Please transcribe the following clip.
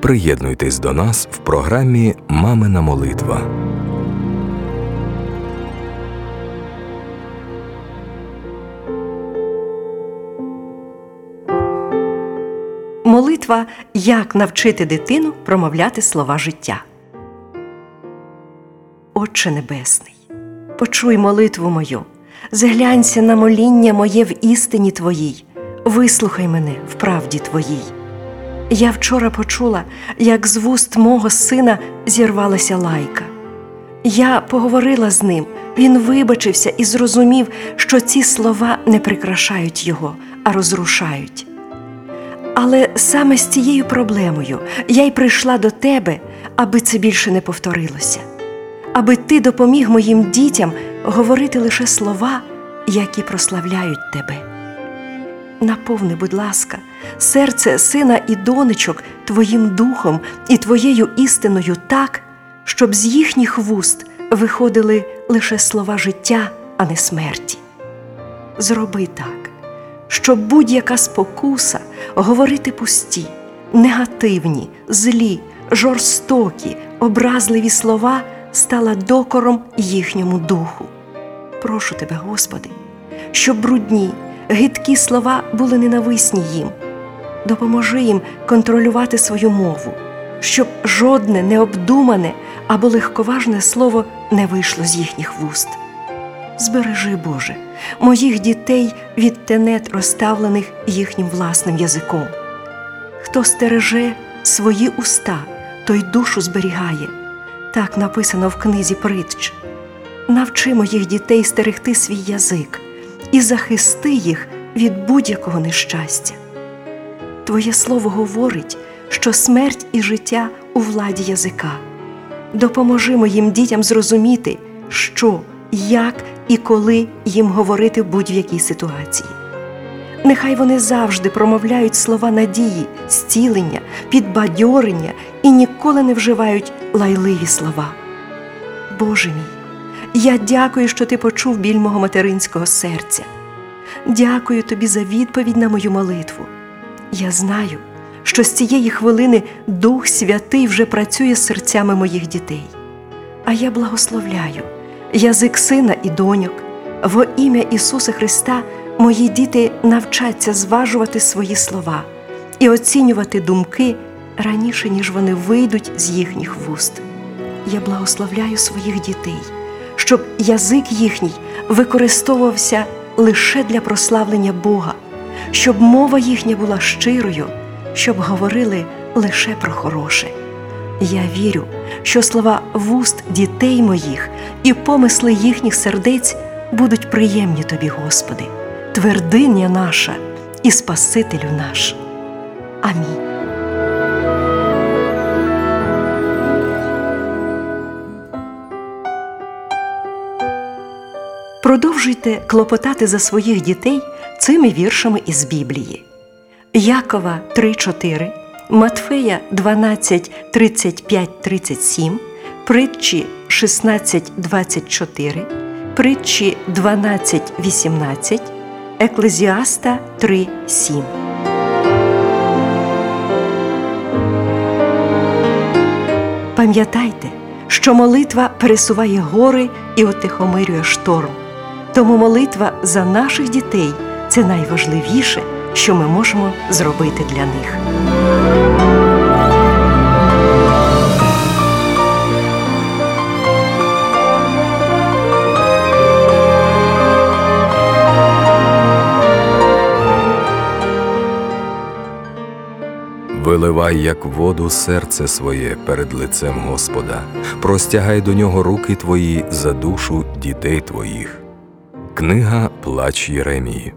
Приєднуйтесь до нас в програмі Мамина молитва. Молитва як навчити дитину промовляти слова життя. Отче Небесний, почуй молитву мою, зглянься на моління моє в істині Твоїй, вислухай мене в правді Твоїй. Я вчора почула, як з вуст мого сина зірвалася лайка. Я поговорила з ним, він вибачився і зрозумів, що ці слова не прикрашають його, а розрушають. Але саме з цією проблемою я й прийшла до тебе, аби це більше не повторилося, аби ти допоміг моїм дітям говорити лише слова, які прославляють тебе. Наповни, будь ласка, серце сина і донечок Твоїм духом і Твоєю істиною так, щоб з їхніх вуст виходили лише слова життя, а не смерті. Зроби так, щоб будь-яка спокуса говорити пусті, негативні, злі, жорстокі, образливі слова стала докором їхньому духу. Прошу тебе, Господи, щоб брудні, гидкі слова були ненависні їм. Допоможи їм контролювати свою мову, щоб жодне необдумане або легковажне слово не вийшло з їхніх вуст. Збережи, Боже, моїх дітей від тенет, розставлених їхнім власним язиком. Хто стереже свої уста, той душу зберігає. Так написано в книзі притч. Навчи моїх дітей стерегти свій язик і захисти їх від будь-якого нещастя. Твоє слово говорить, що смерть і життя у владі язика. Допоможи моїм дітям зрозуміти, що, як і коли їм говорити в будь-якій ситуації. Нехай вони завжди промовляють слова надії, зцілення, підбадьорення і ніколи не вживають лайливі слова. Боже мій, я дякую, що ти почув біль мого материнського серця. Дякую тобі за відповідь на мою молитву. Я знаю, що з цієї хвилини Дух Святий вже працює з серцями моїх дітей. А я благословляю язик сина і доньок, во ім'я Ісуса Христа мої діти навчаться зважувати свої слова і оцінювати думки раніше, ніж вони вийдуть з їхніх вуст. Я благословляю своїх дітей, щоб язик їхній використовувався лише для прославлення Бога, щоб мова їхня була щирою, щоб говорили лише про хороше. Я вірю, що слова вуст дітей моїх і помисли їхніх сердець будуть приємні тобі, Господи, твердиня наша і Спасителю наш. Амінь. Продовжуйте клопотати за своїх дітей цими віршами із Біблії. Якова 3.4, Матфея 12, 35, 37, притчі 16, 24, притчі 12, 18, Еклезіаста 3, 7. Пам'ятайте, що молитва пересуває гори і отихомирює шторм. Тому молитва за наших дітей це найважливіше, що ми можемо зробити для них. Виливай, як воду, серце своє перед лицем Господа, простягай до нього руки твої за душу дітей твоїх. Книга Плач Єремії.